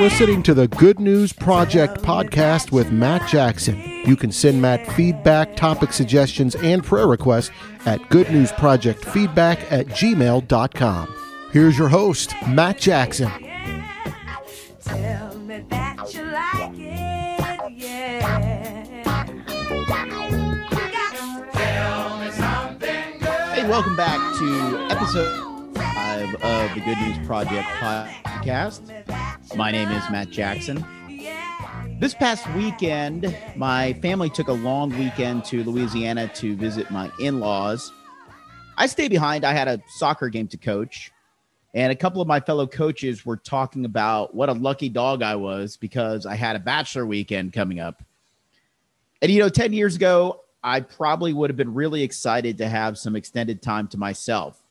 listening to the Good News Project podcast with Matt Jackson. You can send Matt feedback, topic suggestions, and prayer requests at goodnewsprojectfeedback at gmail.com. Here's your host, Matt Jackson. Hey, welcome back to episode five of the Good News Project podcast. My name is Matt Jackson. This past weekend, my family took a long weekend to Louisiana to visit my in laws. I stayed behind. I had a soccer game to coach, and a couple of my fellow coaches were talking about what a lucky dog I was because I had a bachelor weekend coming up. And, you know, 10 years ago, I probably would have been really excited to have some extended time to myself.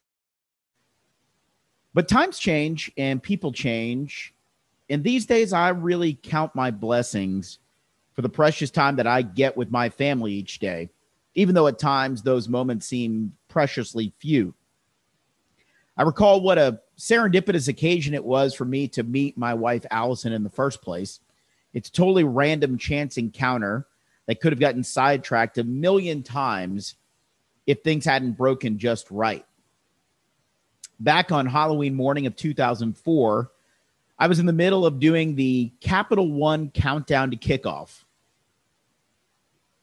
But times change and people change. And these days, I really count my blessings for the precious time that I get with my family each day, even though at times those moments seem preciously few. I recall what a serendipitous occasion it was for me to meet my wife, Allison, in the first place. It's a totally random chance encounter that could have gotten sidetracked a million times if things hadn't broken just right. Back on Halloween morning of 2004, I was in the middle of doing the Capital One countdown to kickoff.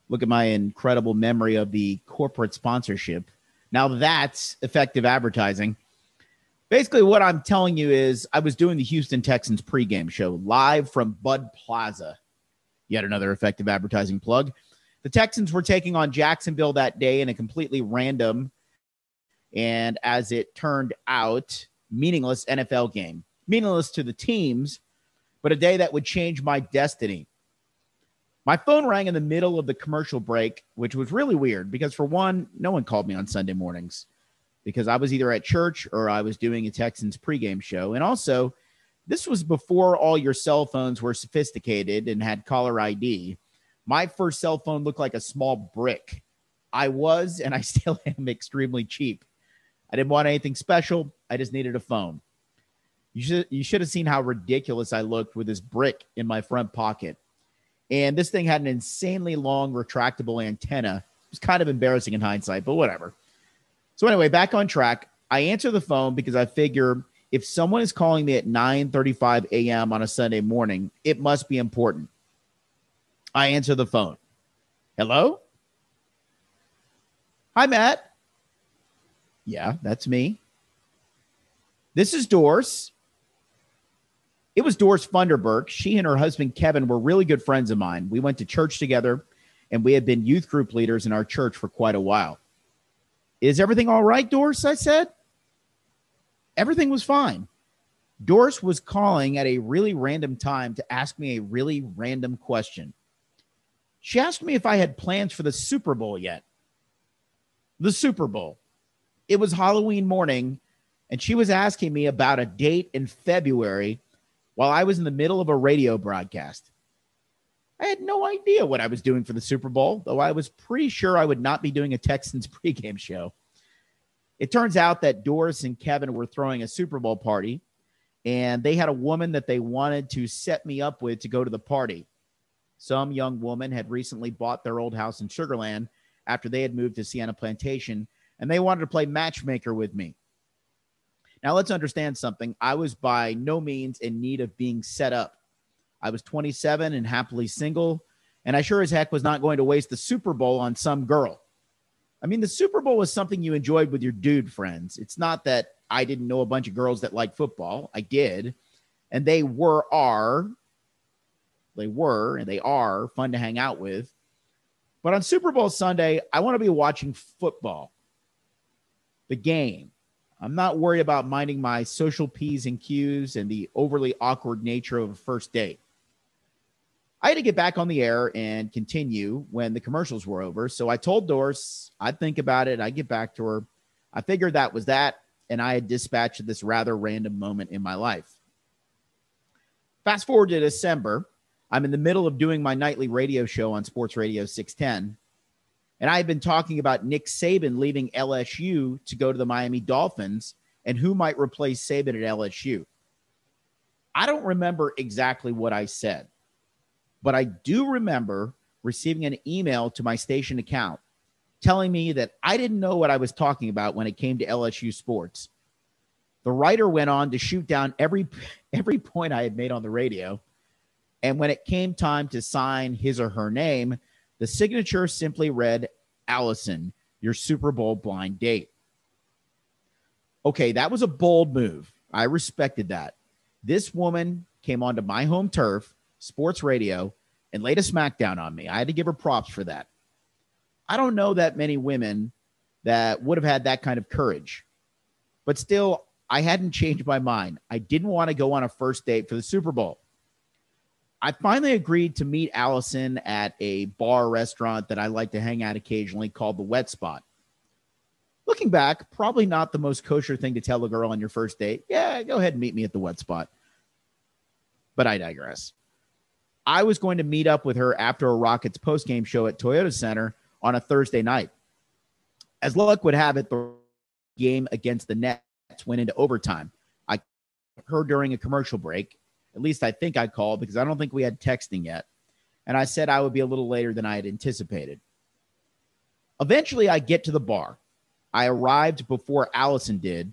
Look at my incredible memory of the corporate sponsorship. Now that's effective advertising. Basically, what I'm telling you is I was doing the Houston Texans pregame show live from Bud Plaza Yet another effective advertising plug. The Texans were taking on Jacksonville that day in a completely random and, as it turned out, meaningless NFL game. Meaningless to the teams, but a day that would change my destiny. My phone rang in the middle of the commercial break, which was really weird because, for one, no one called me on Sunday mornings because I was either at church or I was doing a Texans pregame show. And also, this was before all your cell phones were sophisticated and had caller ID. My first cell phone looked like a small brick. I was, and I still am, extremely cheap. I didn't want anything special. I just needed a phone. You should you should have seen how ridiculous I looked with this brick in my front pocket. And this thing had an insanely long retractable antenna. It was kind of embarrassing in hindsight, but whatever. So anyway, back on track. I answer the phone because I figure if someone is calling me at 9:35 a.m. on a Sunday morning, it must be important. I answer the phone. Hello? Hi, Matt. Yeah, that's me. This is Doris. It was Doris Funderburk. She and her husband Kevin were really good friends of mine. We went to church together and we had been youth group leaders in our church for quite a while. Is everything all right, Doris? I said everything was fine. Doris was calling at a really random time to ask me a really random question. She asked me if I had plans for the Super Bowl yet. The Super Bowl. It was Halloween morning, and she was asking me about a date in February while I was in the middle of a radio broadcast. I had no idea what I was doing for the Super Bowl, though I was pretty sure I would not be doing a Texans pregame show. It turns out that Doris and Kevin were throwing a Super Bowl party, and they had a woman that they wanted to set me up with to go to the party. Some young woman had recently bought their old house in Sugar Land after they had moved to Sienna Plantation, and they wanted to play matchmaker with me. Now, let's understand something. I was by no means in need of being set up. I was 27 and happily single, and I sure as heck was not going to waste the Super Bowl on some girl. I mean, the Super Bowl was something you enjoyed with your dude friends. It's not that I didn't know a bunch of girls that like football. I did. And they were, are, they were, and they are fun to hang out with. But on Super Bowl Sunday, I want to be watching football, the game. I'm not worried about minding my social P's and Q's and the overly awkward nature of a first date. I had to get back on the air and continue when the commercials were over. So I told Doris I'd think about it. I'd get back to her. I figured that was that. And I had dispatched this rather random moment in my life. Fast forward to December. I'm in the middle of doing my nightly radio show on Sports Radio 610. And I had been talking about Nick Saban leaving LSU to go to the Miami Dolphins and who might replace Saban at LSU. I don't remember exactly what I said, but I do remember receiving an email to my station account telling me that I didn't know what I was talking about when it came to LSU sports. The writer went on to shoot down every every point I had made on the radio. And when it came time to sign his or her name, the signature simply read Allison, your Super Bowl blind date. Okay, that was a bold move. I respected that. This woman came onto my home turf, sports radio, and laid a smackdown on me. I had to give her props for that. I don't know that many women that would have had that kind of courage. But still, I hadn't changed my mind. I didn't want to go on a first date for the Super Bowl. I finally agreed to meet Allison at a bar restaurant that I like to hang out occasionally called the Wet Spot. Looking back, probably not the most kosher thing to tell a girl on your first date. Yeah, go ahead and meet me at the Wet Spot. But I digress. I was going to meet up with her after a Rockets postgame show at Toyota Center on a Thursday night. As luck would have it, the game against the Nets went into overtime. I heard during a commercial break. At least I think I called because I don't think we had texting yet. And I said I would be a little later than I had anticipated. Eventually, I get to the bar. I arrived before Allison did.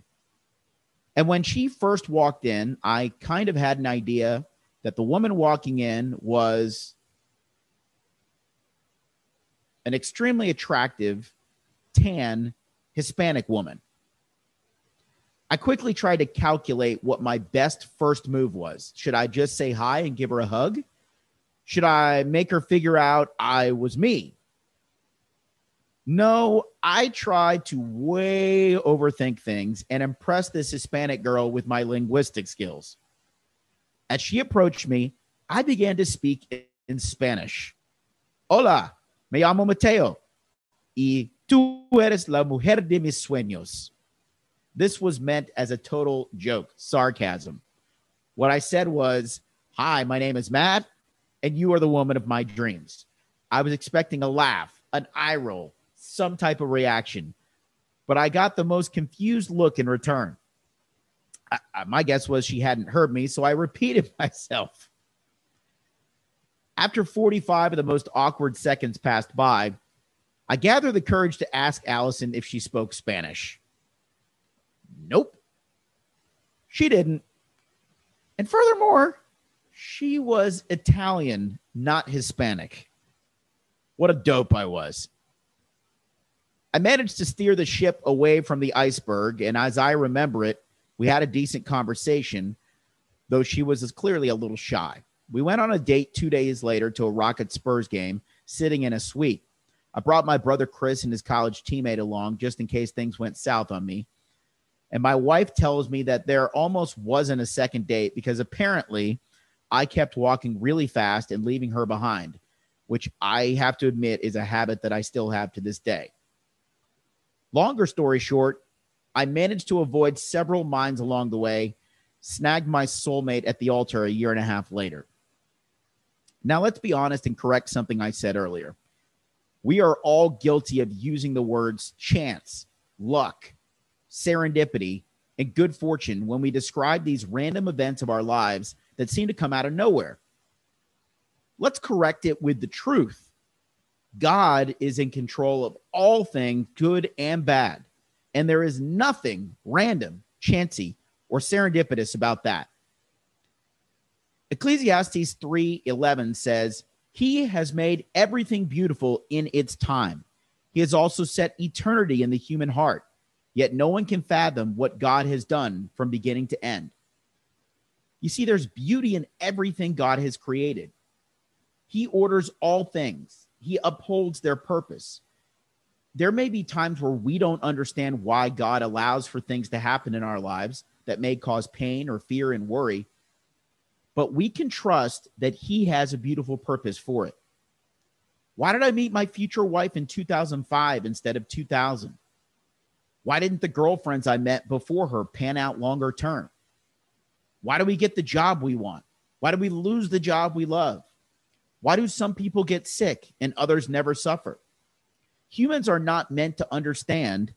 And when she first walked in, I kind of had an idea that the woman walking in was an extremely attractive, tan Hispanic woman. I quickly tried to calculate what my best first move was. Should I just say hi and give her a hug? Should I make her figure out I was me? No, I tried to way overthink things and impress this Hispanic girl with my linguistic skills. As she approached me, I began to speak in Spanish. Hola, me llamo Mateo y tú eres la mujer de mis sueños. This was meant as a total joke, sarcasm. What I said was, Hi, my name is Matt, and you are the woman of my dreams. I was expecting a laugh, an eye roll, some type of reaction, but I got the most confused look in return. I, I, my guess was she hadn't heard me, so I repeated myself. After 45 of the most awkward seconds passed by, I gathered the courage to ask Allison if she spoke Spanish. Nope. She didn't. And furthermore, she was Italian, not Hispanic. What a dope I was. I managed to steer the ship away from the iceberg, and as I remember it, we had a decent conversation, though she was as clearly a little shy. We went on a date two days later to a Rocket Spurs game, sitting in a suite. I brought my brother Chris and his college teammate along just in case things went south on me. And my wife tells me that there almost wasn't a second date because apparently I kept walking really fast and leaving her behind, which I have to admit is a habit that I still have to this day. Longer story short, I managed to avoid several mines along the way, snagged my soulmate at the altar a year and a half later. Now, let's be honest and correct something I said earlier. We are all guilty of using the words chance, luck, serendipity, and good fortune when we describe these random events of our lives that seem to come out of nowhere. Let's correct it with the truth. God is in control of all things, good and bad. And there is nothing random, chancy, or serendipitous about that. Ecclesiastes 3:11 says, "He has made everything beautiful in its time. He has also set eternity in the human heart. Yet no one can fathom what God has done from beginning to end. You see, there's beauty in everything God has created. He orders all things, He upholds their purpose. There may be times where we don't understand why God allows for things to happen in our lives that may cause pain or fear and worry, but we can trust that He has a beautiful purpose for it. Why did I meet my future wife in 2005 instead of 2000? Why didn't the girlfriends I met before her pan out longer term? Why do we get the job we want? Why do we lose the job we love? Why do some people get sick and others never suffer? Humans are not meant to understand.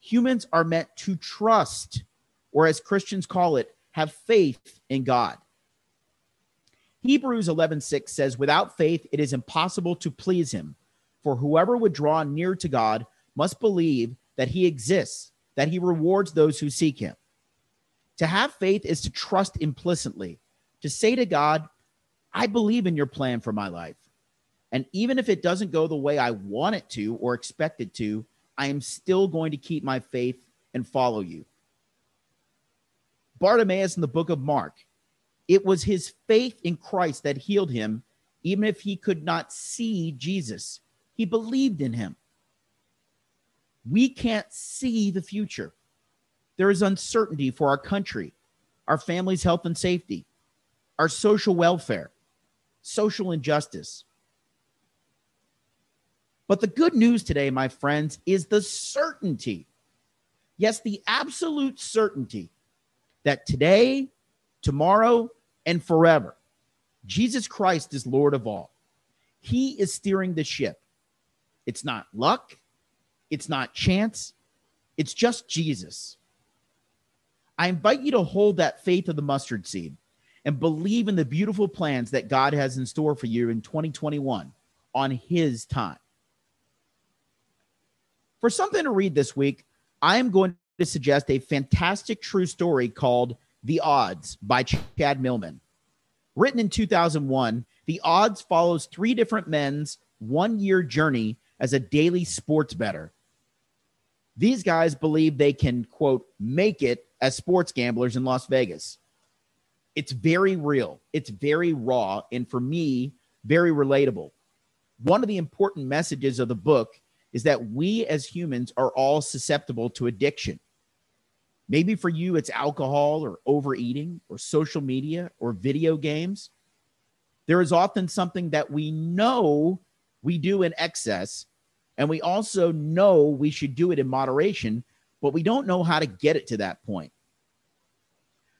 Humans are meant to trust, or as Christians call it, have faith in God. Hebrews 11:6 says, "Without faith it is impossible to please him, for whoever would draw near to God must believe that he exists, that he rewards those who seek him." To have faith is to trust implicitly, to say to God, "I believe in your plan for my life." And even if it doesn't go the way I want it to or expect it to, I am still going to keep my faith and follow you. Bartimaeus in the book of Mark, it was his faith in Christ that healed him, even if he could not see Jesus. He believed in him. We can't see the future. There is uncertainty for our country, our family's health and safety, our social welfare, social injustice. But the good news today, my friends, is the certainty. Yes, the absolute certainty that today, tomorrow, and forever, Jesus Christ is Lord of all. He is steering the ship. It's not luck, it's not chance, it's just Jesus. I invite you to hold that faith of the mustard seed and believe in the beautiful plans that God has in store for you in 2021 on His time. For something to read this week, I am going to suggest a fantastic true story called The Odds by Chad Millman. Written in 2001, The Odds follows three different men's one year journey as a daily sports bettor. These guys believe they can, quote, make it as sports gamblers in Las Vegas. It's very real, it's very raw, and for me, very relatable. One of the important messages of the book is that we as humans are all susceptible to addiction. Maybe for you, it's alcohol or overeating or social media or video games. There is often something that we know we do in excess, and we also know we should do it in moderation, but we don't know how to get it to that point.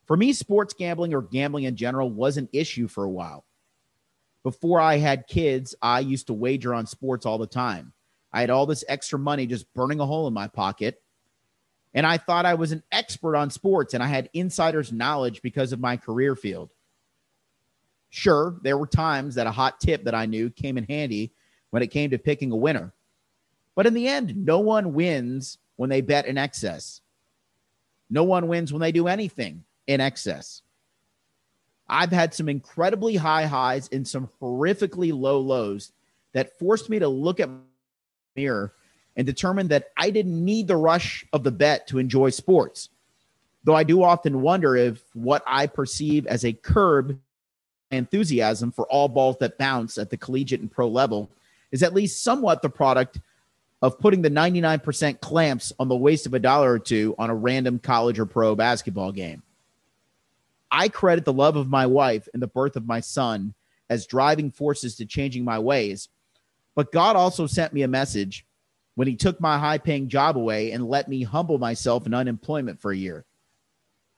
For me, sports gambling or gambling in general was an issue for a while. Before I had kids, I used to wager on sports all the time. I had all this extra money just burning a hole in my pocket. And I thought I was an expert on sports and I had insider's knowledge because of my career field. Sure, there were times that a hot tip that I knew came in handy when it came to picking a winner. But in the end, no one wins when they bet in excess. No one wins when they do anything in excess. I've had some incredibly high highs and some horrifically low lows that forced me to look at my mirror and determine that I didn't need the rush of the bet to enjoy sports. Though I do often wonder if what I perceive as a curb enthusiasm for all balls that bounce at the collegiate and pro level is at least somewhat the product of putting the 99% clamps on the waste of a dollar or two on a random college or pro basketball game. I credit the love of my wife and the birth of my son as driving forces to changing my ways but God also sent me a message when he took my high paying job away and let me humble myself in unemployment for a year.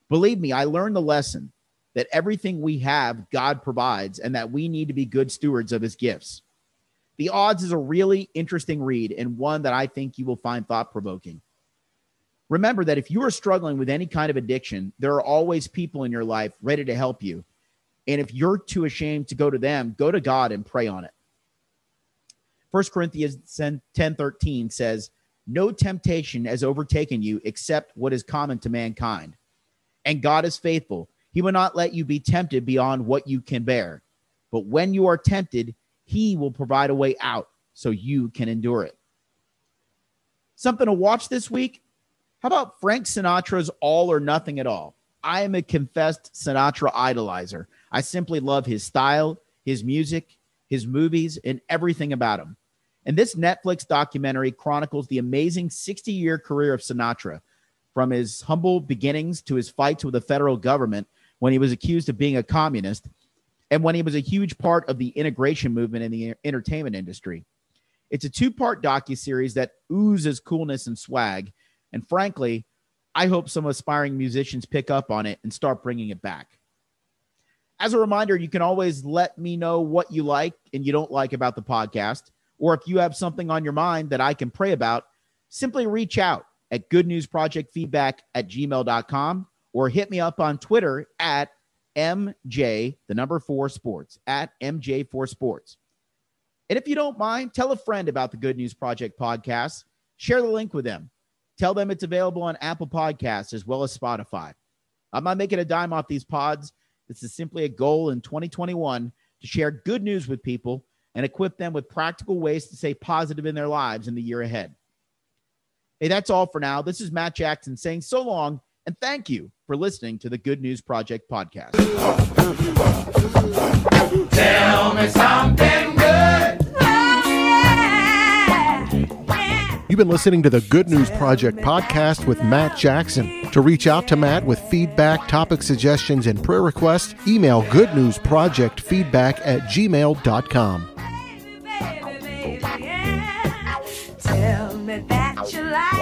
Believe me, I learned the lesson that everything we have, God provides, and that we need to be good stewards of his gifts. The Odds is a really interesting read and one that I think you will find thought provoking. Remember that if you are struggling with any kind of addiction, there are always people in your life ready to help you. And if you're too ashamed to go to them, go to God and pray on it. 1 Corinthians 10 13 says, No temptation has overtaken you except what is common to mankind. And God is faithful. He will not let you be tempted beyond what you can bear. But when you are tempted, he will provide a way out so you can endure it. Something to watch this week? How about Frank Sinatra's All or Nothing at All? I am a confessed Sinatra idolizer. I simply love his style, his music, his movies, and everything about him. And this Netflix documentary chronicles the amazing 60 year career of Sinatra from his humble beginnings to his fights with the federal government when he was accused of being a communist and when he was a huge part of the integration movement in the entertainment industry. It's a two part docu-series that oozes coolness and swag. And frankly, I hope some aspiring musicians pick up on it and start bringing it back. As a reminder, you can always let me know what you like and you don't like about the podcast or if you have something on your mind that I can pray about, simply reach out at goodnewsprojectfeedback at gmail.com or hit me up on Twitter at MJ, the number four sports, at MJ4 Sports. And if you don't mind, tell a friend about the Good News Project podcast. Share the link with them. Tell them it's available on Apple Podcasts as well as Spotify. I'm not making a dime off these pods. This is simply a goal in 2021 to share good news with people and equip them with practical ways to stay positive in their lives in the year ahead. Hey, that's all for now. This is Matt Jackson saying so long and thank you for listening to the Good News Project podcast. Tell me something good. You've been listening to the Good News Project podcast with Matt Jackson. To reach out to Matt with feedback, topic suggestions, and prayer requests, email goodnewsprojectfeedback at gmail.com. Tell me that you like